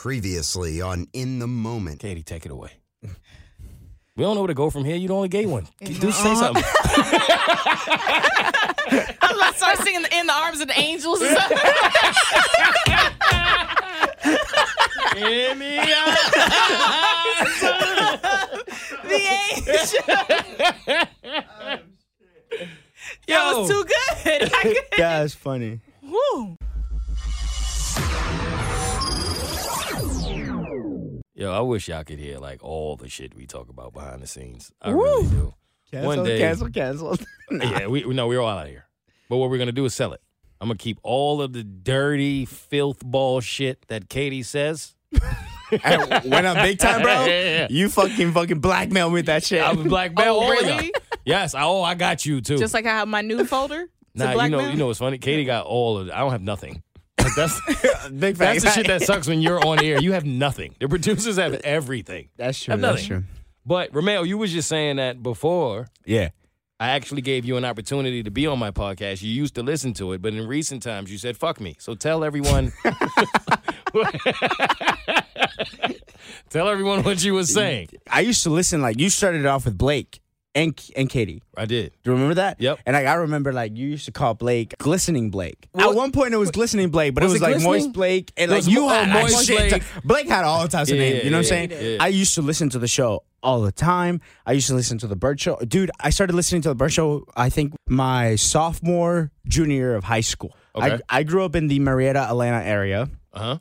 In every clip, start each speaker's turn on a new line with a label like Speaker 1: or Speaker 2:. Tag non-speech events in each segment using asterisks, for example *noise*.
Speaker 1: Previously on In the Moment.
Speaker 2: Katie, take it away. We don't know where to go from here. You the only gay one. *laughs* Do say uh-huh. something.
Speaker 3: I was about to start singing in the arms of the angels. and *laughs* stuff. the angels. *laughs* That was too good. I couldn't-
Speaker 4: That's funny.
Speaker 3: Woo.
Speaker 2: Yo, I wish y'all could hear like all the shit we talk about behind the scenes. I really do. One day,
Speaker 4: cancel, cancel. *laughs*
Speaker 2: yeah, we no, we're all out of here. But what we're gonna do is sell it. I'm gonna keep all of the dirty filth ball shit that Katie says. *laughs*
Speaker 4: And when I'm big time, bro, *laughs*
Speaker 2: Yeah, yeah, yeah.
Speaker 4: you fucking fucking blackmail with that shit.
Speaker 2: I'm black belt.
Speaker 3: Oh,
Speaker 2: all y'all.
Speaker 3: really?
Speaker 2: Yes. I- Oh, I got you too.
Speaker 3: Just like I have my nude folder. to
Speaker 2: nah, you know, you know what's funny? Katie got all of. I don't have nothing. That's *laughs*
Speaker 4: big
Speaker 2: that's the shit that sucks when you're on air. You have *laughs* nothing. The producers have everything.
Speaker 4: That's true.
Speaker 2: Have
Speaker 4: That's
Speaker 2: nothing.
Speaker 4: true.
Speaker 2: But Romeo, you was just saying that before.
Speaker 4: Yeah.
Speaker 2: I actually gave you an opportunity to be on my podcast. You used to listen to it, but in recent times you said "fuck me." So tell everyone, *laughs* tell everyone what you was saying.
Speaker 4: I used to listen like you started off with Blake and and Katie.
Speaker 2: I did.
Speaker 4: Do you remember that?
Speaker 2: Yep.
Speaker 4: And like I remember like you used to call Blake glistening Blake.
Speaker 2: What-
Speaker 4: At one point it was glistening Blake, but
Speaker 2: Was
Speaker 4: it was
Speaker 2: it
Speaker 4: like
Speaker 2: glistening?
Speaker 4: moist Blake and like you
Speaker 2: mo-
Speaker 4: had
Speaker 2: oh,
Speaker 4: like,
Speaker 2: Moist
Speaker 4: shit.
Speaker 2: Blake.
Speaker 4: Blake had all types of
Speaker 2: Yeah,
Speaker 4: names.
Speaker 2: yeah,
Speaker 4: you know what I'm
Speaker 2: yeah,
Speaker 4: saying?
Speaker 2: yeah.
Speaker 4: I used to listen to the show all the time. I used to listen to the Bert Show. Dude, I started listening to the Bert Show. I think my sophomore junior year of high school.
Speaker 2: Okay.
Speaker 4: I, I grew up in the Marietta, Atlanta area.
Speaker 2: Uh huh.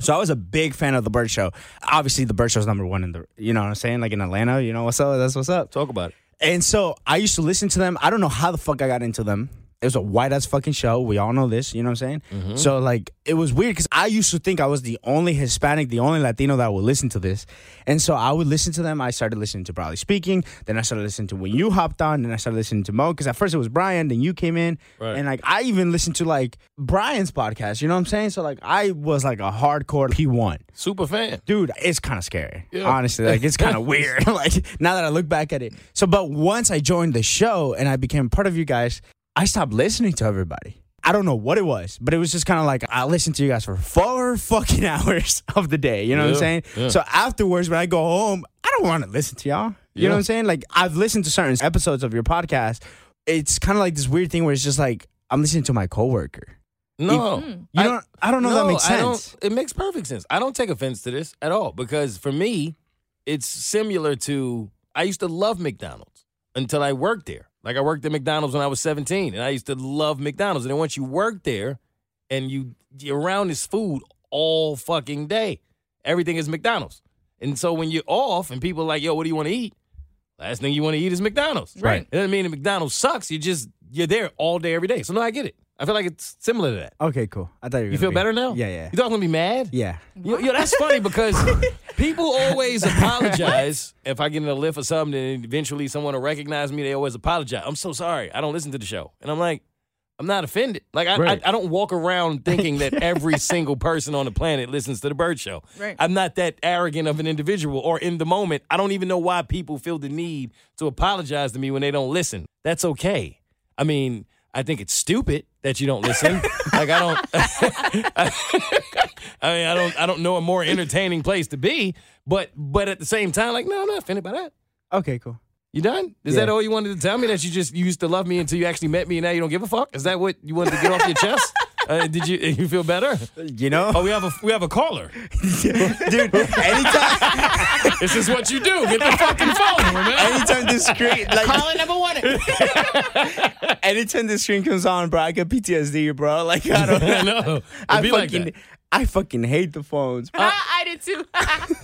Speaker 4: So I was a big fan of the Bert Show. Obviously, the Bert Show's number one in the, you know what I'm saying? Like in Atlanta, you know what's up? That's what's up.
Speaker 2: Talk about it.
Speaker 4: And so I used to listen to them. I don't know how the fuck I got into them. It was a white ass fucking show. We all know this. You know what I'm saying? Mm-hmm. So like it was weird because I used to think I was the only Hispanic, the only Latino that would listen to this. And so I would listen to them. I started listening to Broadly Speaking. Then I started listening to when you hopped on. Then I started listening to Mo because at first it was Brian. Then you came in.
Speaker 2: Right.
Speaker 4: And like I even listened to like Brian's podcast. You know what I'm saying? So like I was like a hardcore P1
Speaker 2: Super fan.
Speaker 4: dude, it's kind of scary.
Speaker 2: Yeah.
Speaker 4: Honestly, like it's kind of *laughs* weird. *laughs* like now that I look back at it. So, but once I joined the show and I became part of you guys, I stopped listening to everybody. I don't know what it was, but it was just kind of like I listened to you guys for four *laughs* fucking hours of the day. You know what I'm saying?
Speaker 2: yeah.
Speaker 4: So afterwards, when I go home, I don't want to listen to y'all. You
Speaker 2: Yeah.
Speaker 4: know what I'm saying? Like I've listened to certain episodes of your podcast. It's kind of like this weird thing where it's just like I'm listening to my coworker.
Speaker 2: No, hmm.
Speaker 4: You
Speaker 2: I-
Speaker 4: don't. I don't know if that makes
Speaker 2: I
Speaker 4: sense.
Speaker 2: don't- it makes perfect sense. I don't take offense to this at all because for me, it's similar to I used to love McDonald's until I worked there. Like I worked at McDonald's when I was 17, and I used to love McDonald's. And then once you work there and you you're around this food all fucking day, everything is McDonald's. And so when you're off and people are like, yo, what do you want to eat? Last thing you want to eat is McDonald's.
Speaker 4: Right.
Speaker 2: It doesn't mean that McDonald's sucks. You just you're there all day, every day. So no, I get it. I feel like it's similar to that.
Speaker 4: Okay, cool. I thought you were.
Speaker 2: You feel
Speaker 4: be-
Speaker 2: better now?
Speaker 4: Yeah, yeah,
Speaker 2: You thought I'm gonna be mad?
Speaker 4: yeah.
Speaker 2: Yo, yo, that's funny because *laughs* people always apologize if I get in a lift or something, and eventually someone will recognize me. They always apologize. I'm so sorry. I don't listen to the show, and I'm like, I'm not offended. Like I,
Speaker 4: Right.
Speaker 2: I, I don't walk around thinking that every *laughs* single person on the planet listens to the Bert Show.
Speaker 3: Right.
Speaker 2: I'm not that arrogant of an individual, or in the moment, I don't even know why people feel the need to apologize to me when they don't listen. That's okay. I mean. I think it's stupid that you don't listen. like I don't. *laughs* I mean, I don't. I don't know a more entertaining place to be. But but at the same time, like, no, I'm not offended by that.
Speaker 4: Okay, cool.
Speaker 2: You done? Is
Speaker 4: Yeah.
Speaker 2: that all you wanted to tell me? That you just you used to love me until you actually met me, and now you don't give a fuck? Is that what you wanted to get off your chest? *laughs* Uh, did you you feel better?
Speaker 4: You know,
Speaker 2: Oh, we have a we have a caller. *laughs*
Speaker 4: dude. Anytime, *laughs*
Speaker 2: This is what you do. Get the fucking phone, man.
Speaker 4: anytime the screen, like,
Speaker 3: Caller number one. *laughs*
Speaker 4: anytime the screen comes on, bro, I get PTSD, bro. Like, I don't.
Speaker 2: I know. It'd
Speaker 4: I
Speaker 2: be
Speaker 4: fucking,
Speaker 2: like that.
Speaker 4: I fucking hate the phones,
Speaker 3: I did too.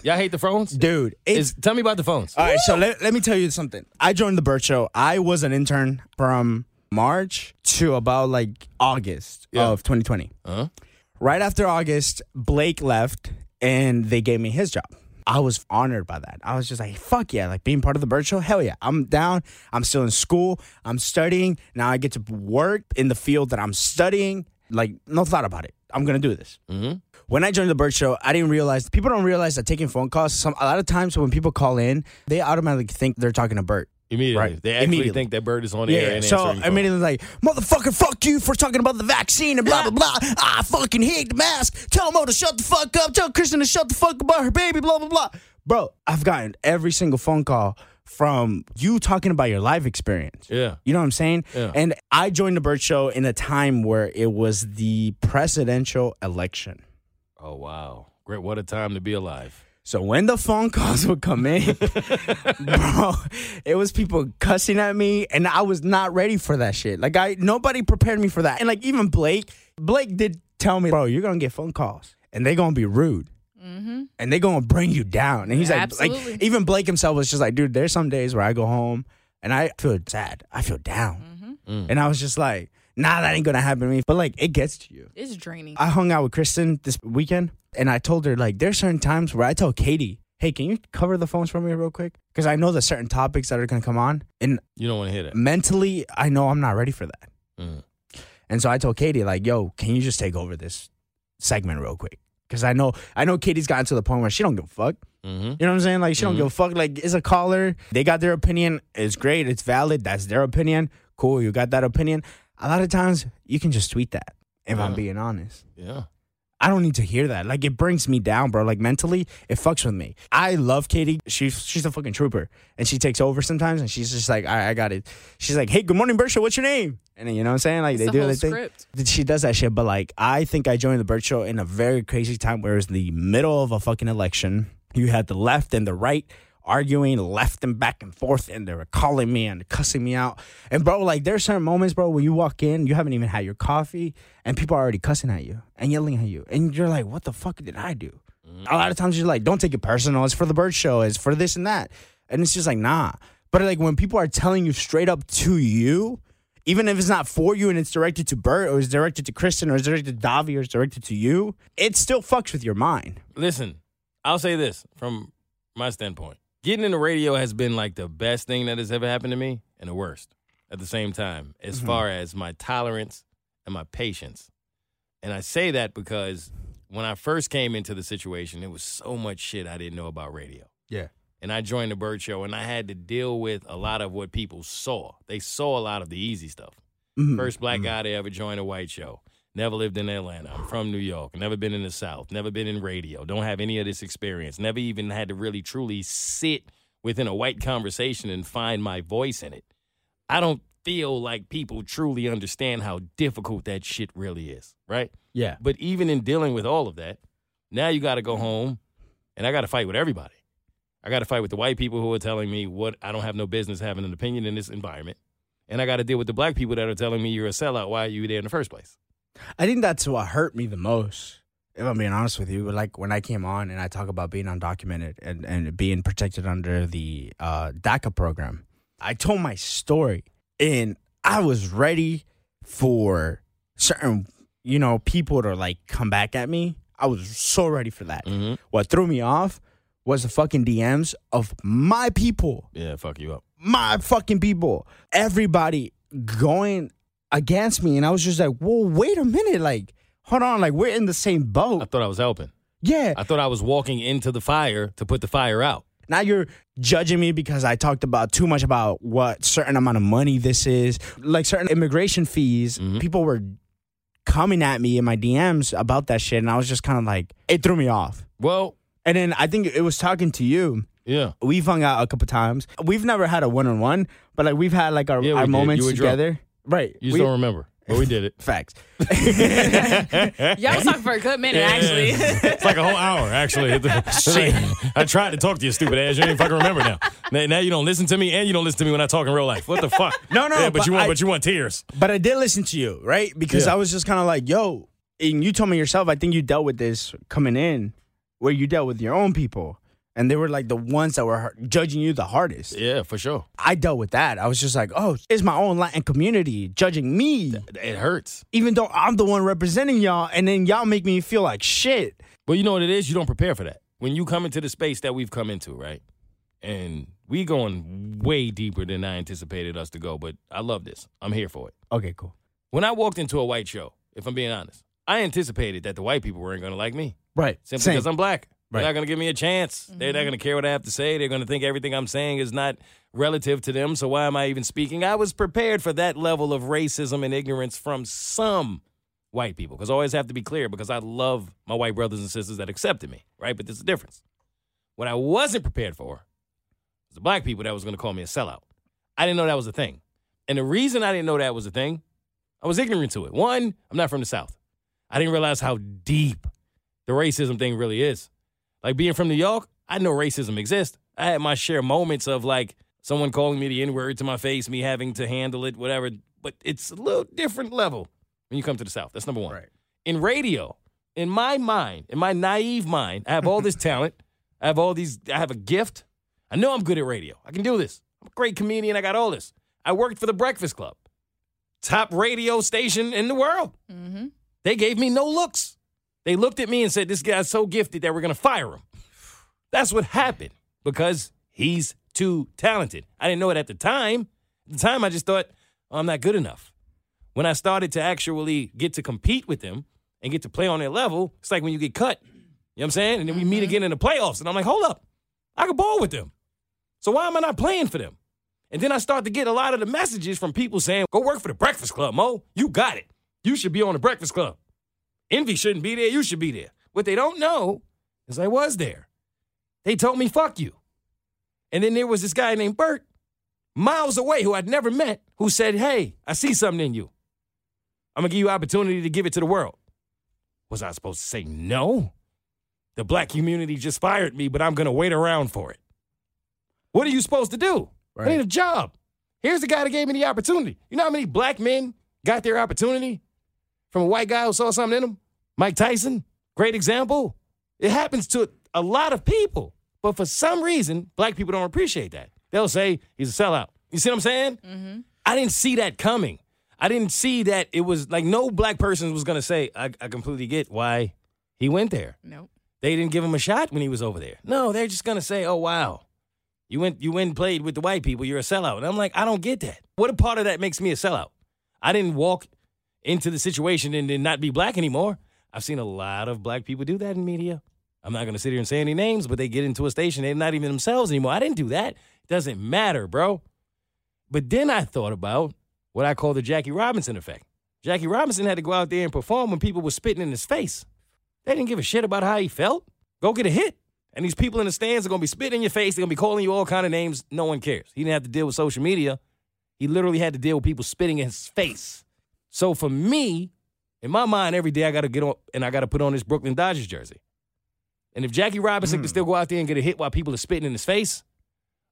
Speaker 2: Y'all hate the phones?
Speaker 4: dude. It's
Speaker 2: Is, tell me about the phones.
Speaker 4: all right. So let, let me tell you something. I joined the Bert Show. I was an intern from March to about like August
Speaker 2: Yeah.
Speaker 4: of 2020.
Speaker 2: Uh-huh.
Speaker 4: Right after August, Blake left and they gave me his job. I was honored by that. I was just like, fuck yeah, like being part of the Bert Show, hell yeah. I'm down. I'm still in school. I'm studying. Now I get to work in the field that I'm studying. Like, no thought about it. I'm gonna do this.
Speaker 2: Mhm.
Speaker 4: When I joined the Bert Show, I didn't realize people don't realize that taking phone calls. Some a lot of times when people call in, they automatically think they're talking to Bert.
Speaker 2: Immediately.
Speaker 4: Right.
Speaker 2: They actually
Speaker 4: Immediately.
Speaker 2: think that Bert is on the air
Speaker 4: Yeah,
Speaker 2: and
Speaker 4: so I mean, it was like, motherfucker, fuck you for talking about the vaccine and blah, blah, blah. I fucking hate the mask. Tell Mo to shut the fuck up. Tell Kristin to shut the fuck up about her baby, blah, blah, blah. Bro, I've gotten every single phone call from you talking about your life experience.
Speaker 2: Yeah.
Speaker 4: You know what I'm saying?
Speaker 2: Yeah.
Speaker 4: And I joined the Bert Show in a time where it was the presidential election.
Speaker 2: Oh, wow. Great. What a time to be alive.
Speaker 4: So when the phone calls would come in, *laughs* bro, it was people cussing at me, and I was not ready for that shit. Like I, nobody prepared me for that. And like even Blake, Blake did tell me, bro, you're gonna get phone calls, and they're gonna be rude, Mm-hmm. and they're gonna bring you down. And he's like,
Speaker 3: Absolutely.
Speaker 4: like even Blake himself was just like, dude, there's some days where I go home and I feel sad, I feel down, and I was just like, nah, that ain't gonna happen to me. But like, it gets to you.
Speaker 3: It's draining.
Speaker 4: I hung out with Kristin this weekend and I told her like there's certain times where I tell Katie, "Hey, can you cover the phones for me real quick?" Because I know there's certain topics that are gonna come on, and
Speaker 2: You don't want to hear that.
Speaker 4: mentally I know I'm not ready for that.
Speaker 2: Mm.
Speaker 4: And so I told Katie like, "Yo, can you just take over this segment real quick?" Because I know I know Katie's gotten to the point where she don't give a fuck.
Speaker 2: Mm-hmm.
Speaker 4: You know what I'm saying? Like she don't give a fuck. Like it's a caller. They got their opinion. It's great. It's valid. That's their opinion. Cool. You got that opinion. A lot of times you can just tweet that. If I'm being honest.
Speaker 2: Yeah.
Speaker 4: I don't need to hear that. Like it brings me down, bro. Like mentally, it fucks with me. I love Katie. She's she's a fucking trooper, and she takes over sometimes, and she's just like, all right, I got it. She's like, hey, good morning, Bert Show. What's your name? And then, you know what I'm saying? Like
Speaker 3: It's
Speaker 4: they
Speaker 3: the
Speaker 4: do
Speaker 3: whole
Speaker 4: their thing.
Speaker 3: script.
Speaker 4: She does that shit, but like I think I joined the Bert Show in a very crazy time where it's the middle of a fucking election. You had the left and the right arguing left and back and forth, and they were calling me and cussing me out. And bro, like there's certain moments, bro, when you walk in, you haven't even had your coffee, and people are already cussing at you and yelling at you, and you're like, what the fuck did I do? Mm-hmm. A lot of times you're like, don't take it personal. It's for the Bert Show. It's for this and that, and it's just like, nah. But like when people are telling you straight up to you, even if it's not for you and it's directed to Bert or it's directed to Kristin or it's directed to Davi or it's directed to you, it still fucks with your mind.
Speaker 2: Listen, I'll say this from my standpoint. Getting into radio has been like the best thing that has ever happened to me and the worst at the same time, as far as my tolerance and my patience. And I say that because when I first came into the situation, it was so much shit I didn't know about radio.
Speaker 4: Yeah.
Speaker 2: And I joined the Bert Show and I had to deal with a lot of what people saw. They saw a lot of the easy stuff.
Speaker 4: Mhm.
Speaker 2: First black guy to ever join a white show. Never lived in Atlanta. I'm from New York. Never been in the South. Never been in radio. Don't have any of this experience. Never even had to really truly sit within a white conversation and find my voice in it. I don't feel like people truly understand how difficult that shit really is, right?
Speaker 4: Yeah.
Speaker 2: But even in dealing with all of that, now you got to go home and I got to fight with everybody. I got to fight with the white people who are telling me what I don't have no business having an opinion in this environment. And I got to deal with the black people that are telling me you're a sellout. Why are you there in the first place?
Speaker 4: I think that's what hurt me the most. If I'm being honest with you, like when I came on and I talk about being undocumented and, and being protected under the uh, DACA program, I told my story and I was ready for certain, you know, people to like come back at me. I was so ready for that.
Speaker 2: Mm-hmm.
Speaker 4: What threw me off was the fucking DMs of my people
Speaker 2: Yeah, fuck you up.
Speaker 4: my fucking people, everybody going against me. And I was just like, whoa, wait a minute. Like, hold on. Like, we're in the same boat."
Speaker 2: I thought I was helping.
Speaker 4: Yeah.
Speaker 2: I thought I was walking into the fire to put the fire out.
Speaker 4: Now you're judging me because I talked about too much about what certain amount of money this is, like certain immigration fees. Mm-hmm. People were coming at me in my DMs about that shit. And I was just kind of like, it threw me off.
Speaker 2: Well,
Speaker 4: And then I think it was talking to you.
Speaker 2: yeah.
Speaker 4: We've hung out a couple times. We've never had a one on one, but like we've had like our,
Speaker 2: Yeah,
Speaker 4: our moments
Speaker 2: together. drunk.
Speaker 4: Together. Right.
Speaker 2: You just
Speaker 4: We-
Speaker 2: don't remember, but we did it. *laughs*
Speaker 4: Facts. *laughs*
Speaker 3: Y'all was talking for a good minute, actually.
Speaker 2: it's like a whole hour, actually. *laughs* Shit. I tried to talk to you, stupid ass. You ain't fucking remember now. now. Now you don't listen to me, and you don't listen to me when I talk in real life. What the fuck?
Speaker 4: No, no,
Speaker 2: Yeah, but,
Speaker 4: but
Speaker 2: you want,
Speaker 4: I-
Speaker 2: but you want tears.
Speaker 4: But I did listen to you, right? Because
Speaker 2: Yeah.
Speaker 4: I was just kind of like, yo, and you told me yourself, I think you dealt with this coming in, where you dealt with your own people. And they were like the ones that were judging you the hardest.
Speaker 2: Yeah, for sure.
Speaker 4: I dealt with that. I was just like, oh, it's my own Latin community judging me,
Speaker 2: It hurts.
Speaker 4: even though I'm the one representing y'all. And then y'all make me feel like shit.
Speaker 2: But you know what it is? You don't prepare for that. When you come into the space that we've come into, right? And we going way deeper than I anticipated us to go, but I love this. I'm here for it.
Speaker 4: Okay, cool.
Speaker 2: When I walked into a white show, if I'm being honest, I anticipated that the white people weren't going to like me
Speaker 4: Right.
Speaker 2: simply because I'm black. They're not going to give me a chance. They're not mm-hmm. going to care what I have to say. They're going to think everything I'm saying is not relative to them. So why am I even speaking? I was prepared for that level of racism and ignorance from some white people because I always have to be clear because I love my white brothers and sisters that accepted me, right? But there's a difference. What I wasn't prepared for was the black people that was going to call me a sellout. I didn't know that was a thing. And the reason I didn't know that was a thing, I was ignorant to it. One, I'm not from the South. I didn't realize how deep the racism thing really is. Like being from New York, I know racism exists. I had my share moments of like someone calling me the N word to my face, me having to handle it, whatever. But it's a little different level when you come to the South. That's number one.
Speaker 4: Right.
Speaker 2: In radio, in my mind, in my naive mind, I have all this *laughs* talent. I have all these, I have a gift. I know I'm good at radio. I can do this. I'm a great comedian. I got all this. I worked for the Breakfast Club, top radio station in the world.
Speaker 3: Mm-hmm.
Speaker 2: They gave me no looks. They looked at me and said, This guy's so gifted that we're going to fire him. That's what happened because he's too talented. I didn't know it at the time. At the time, I just thought, oh, I'm not good enough. When I started to actually get to compete with them and get to play on their level, it's like when you get cut. You know what I'm saying? And then we meet mm-hmm. again in the playoffs. And I'm like, hold up. I can ball with them. So why am I not playing for them? And then I start to get a lot of the messages from people saying, go work for the Breakfast Club, Mo. You got it. You should be on the Breakfast Club. Envy shouldn't be there. You should be there. What they don't know is I was there. They told me, fuck you. And then there was this guy named Bert, miles away, who I'd never met, who said, hey, I see something in you. I'm going to give you opportunity to give it to the world. Was I supposed to say no? The black community just fired me, but I'm going to wait around for it. What are you supposed to do? I need a job. Here's the guy that gave me the opportunity. You know how many black men got their opportunity from a white guy who saw something in him. Mike Tyson, great example. It happens to a lot of people, but for some reason, black people don't appreciate that. They'll say he's a sellout. You see what I'm saying?
Speaker 3: Mm-hmm.
Speaker 2: I didn't see that coming. I didn't see that it was like no black person was going to say, I, I completely get why he went there.
Speaker 3: Nope.
Speaker 2: They didn't give him a shot when he was over there. No, they're just going to say, oh, wow. You went, you went and played with the white people. You're a sellout. And I'm like, I don't get that. What a part of that makes me a sellout? I didn't walk into the situation and then not be black anymore. I've seen a lot of black people do that in media. I'm not going to sit here and say any names, but they get into a station, they're not even themselves anymore. I didn't do that. It doesn't matter, bro. But then I thought about what I call the Jackie Robinson effect. Jackie Robinson had to go out there and perform when people were spitting in his face. They didn't give a shit about how he felt. Go get a hit. And these people in the stands are going to be spitting in your face. They're going to be calling you all kind of names. No one cares. He didn't have to deal with social media. He literally had to deal with people spitting in his face. So for me, in my mind, every day I got to get on and I got to put on this Brooklyn Dodgers jersey. And if Jackie Robinson can hmm. still go out there and get a hit while people are spitting in his face,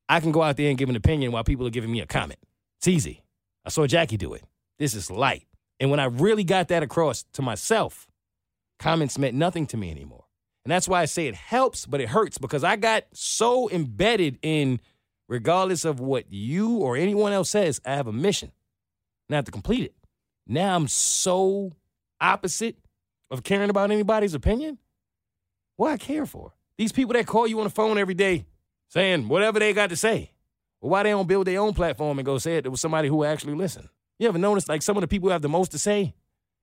Speaker 2: I can go out there and give an opinion while people are giving me a comment. It's easy. I saw Jackie do it. This is light. And when I really got that across to myself, comments meant nothing to me anymore. And that's why I say it helps, but it hurts because I got so embedded in, regardless of what you or anyone else says, I have a mission and I have to complete it. Now I'm so opposite of caring about anybody's opinion. What I care for? These people that call you on the phone every day saying whatever they got to say. Well, why they don't build their own platform and go say it to somebody who actually listen? You ever notice like some of the people who have the most to say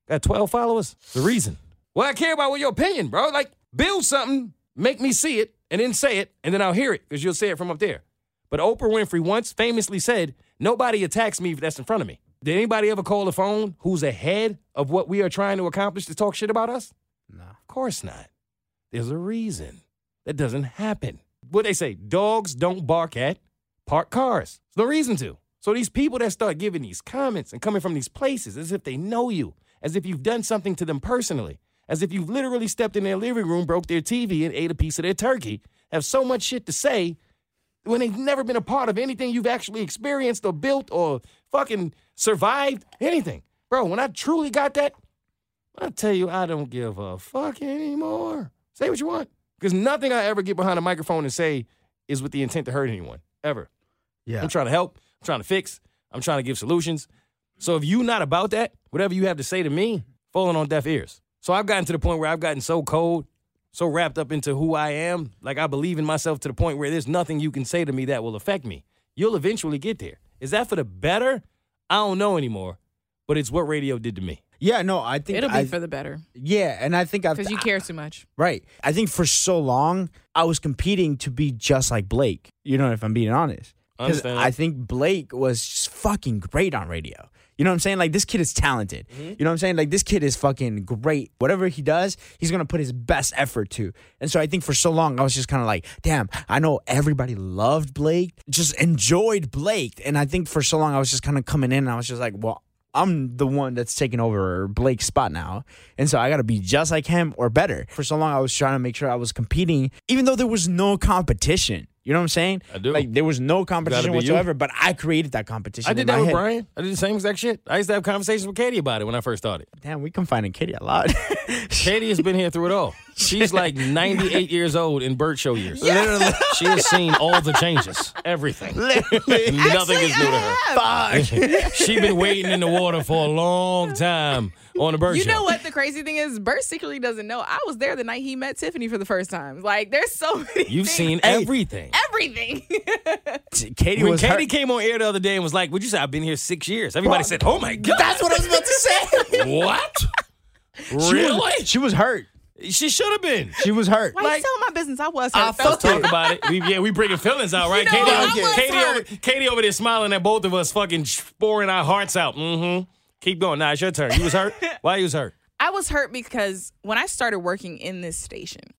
Speaker 2: got 12 followers? The reason. Well, I care about what your opinion, bro. Like, build something, make me see it, and then say it, and then I'll hear it because you'll say it from up there. But Oprah Winfrey once famously said, Nobody attacks me if that's in front of me. Did anybody ever call the phone who's ahead of what we are trying to accomplish to talk shit about us?
Speaker 4: No.
Speaker 2: Of course not. There's a reason. That doesn't happen. What they say, dogs don't bark at parked cars. There's no reason to. So these people that start giving these comments and coming from these places as if they know you, as if you've done something to them personally, as if you've literally stepped in their living room, broke their TV, and ate a piece of their turkey, have so much shit to say when they've never been a part of anything you've actually experienced or built or fucking survived, anything. Bro, when I truly got that, I tell you, I don't give a fuck anymore. Say what you want. Because nothing I ever get behind a microphone and say is with the intent to hurt anyone, ever.
Speaker 4: Yeah.
Speaker 2: I'm trying to help. I'm trying to fix. I'm trying to give solutions. So if you not about that, whatever you have to say to me, falling on deaf ears. So I've gotten to the point where I've gotten so cold, so wrapped up into who I am, like I believe in myself to the point where there's nothing you can say to me that will affect me. You'll eventually get there. Is that for the better? I don't know anymore, but it's what radio did to me.
Speaker 4: Yeah, no, I think
Speaker 3: It'll be
Speaker 4: I,
Speaker 3: for the better
Speaker 4: yeah, and I think I've
Speaker 3: because you care too much.
Speaker 4: Right. I think for so long I was competing to be just like Blake. You know, if I'm being honest. Because
Speaker 2: Understand.
Speaker 4: I think Blake was just fucking great on radio. You know what I'm saying? Like this kid is talented.
Speaker 2: Mm-hmm.
Speaker 4: You know what I'm saying? Like this kid is fucking great. Whatever he does, he's gonna put his best effort to. And so I think for so long I was just kind of like, damn, I know everybody loved Blake, just enjoyed Blake. And I think for so long I was just kind of coming in and I was just like, well, I'm the one that's taking over Blake's spot now. And so I got to be just like him or better. For so long, I was trying to make sure I was competing, even though there was no competition. You know what I'm saying?
Speaker 2: I do.
Speaker 4: Like, there was no competition
Speaker 2: be you.
Speaker 4: whatsoever, but I created that competition.
Speaker 2: I did that with
Speaker 4: head.
Speaker 2: Brian. I did the same exact shit. I used to have conversations with Katie about it when I first started.
Speaker 4: Damn, we confining Katie a lot. *laughs*
Speaker 2: Katie has been here through it all. *laughs* She's like 98 years old in Bert show years. Literally, she has seen all the changes, *laughs* everything. Literally, Nothing is new to her.
Speaker 4: Fuck.
Speaker 2: She's been waiting in the water for a long time on the Bert
Speaker 3: You
Speaker 2: show.
Speaker 3: know what the crazy thing is? Bert secretly doesn't know. I was there the night he met Tiffany for the first time. Like, there's so many.
Speaker 2: You've
Speaker 3: things.
Speaker 2: seen
Speaker 4: Hey.
Speaker 2: everything.
Speaker 3: everything. *laughs*
Speaker 4: Katie
Speaker 2: When Katie
Speaker 4: hurt.
Speaker 2: came on air the other day and was like, "Would you say I've been here six years?" Everybody said, "Oh my god,
Speaker 4: That's what I was about to say. *laughs*
Speaker 2: what?
Speaker 4: She was-
Speaker 2: really?
Speaker 4: She was hurt.
Speaker 2: She should have been."
Speaker 4: She was hurt.
Speaker 3: Why you telling my business? I was hurt.
Speaker 4: fuck
Speaker 3: though.
Speaker 2: Talk about it. We, yeah, we bringing feelings out, right?
Speaker 3: know
Speaker 2: Katie,
Speaker 3: what? I
Speaker 2: over,
Speaker 3: was
Speaker 2: Katie, over. Katie over there smiling at both of us, fucking pouring our hearts out. Mm-hmm. Keep going. Now it's your turn. You was hurt. *laughs* Why you was hurt?
Speaker 3: I was hurt because when I started working in this station,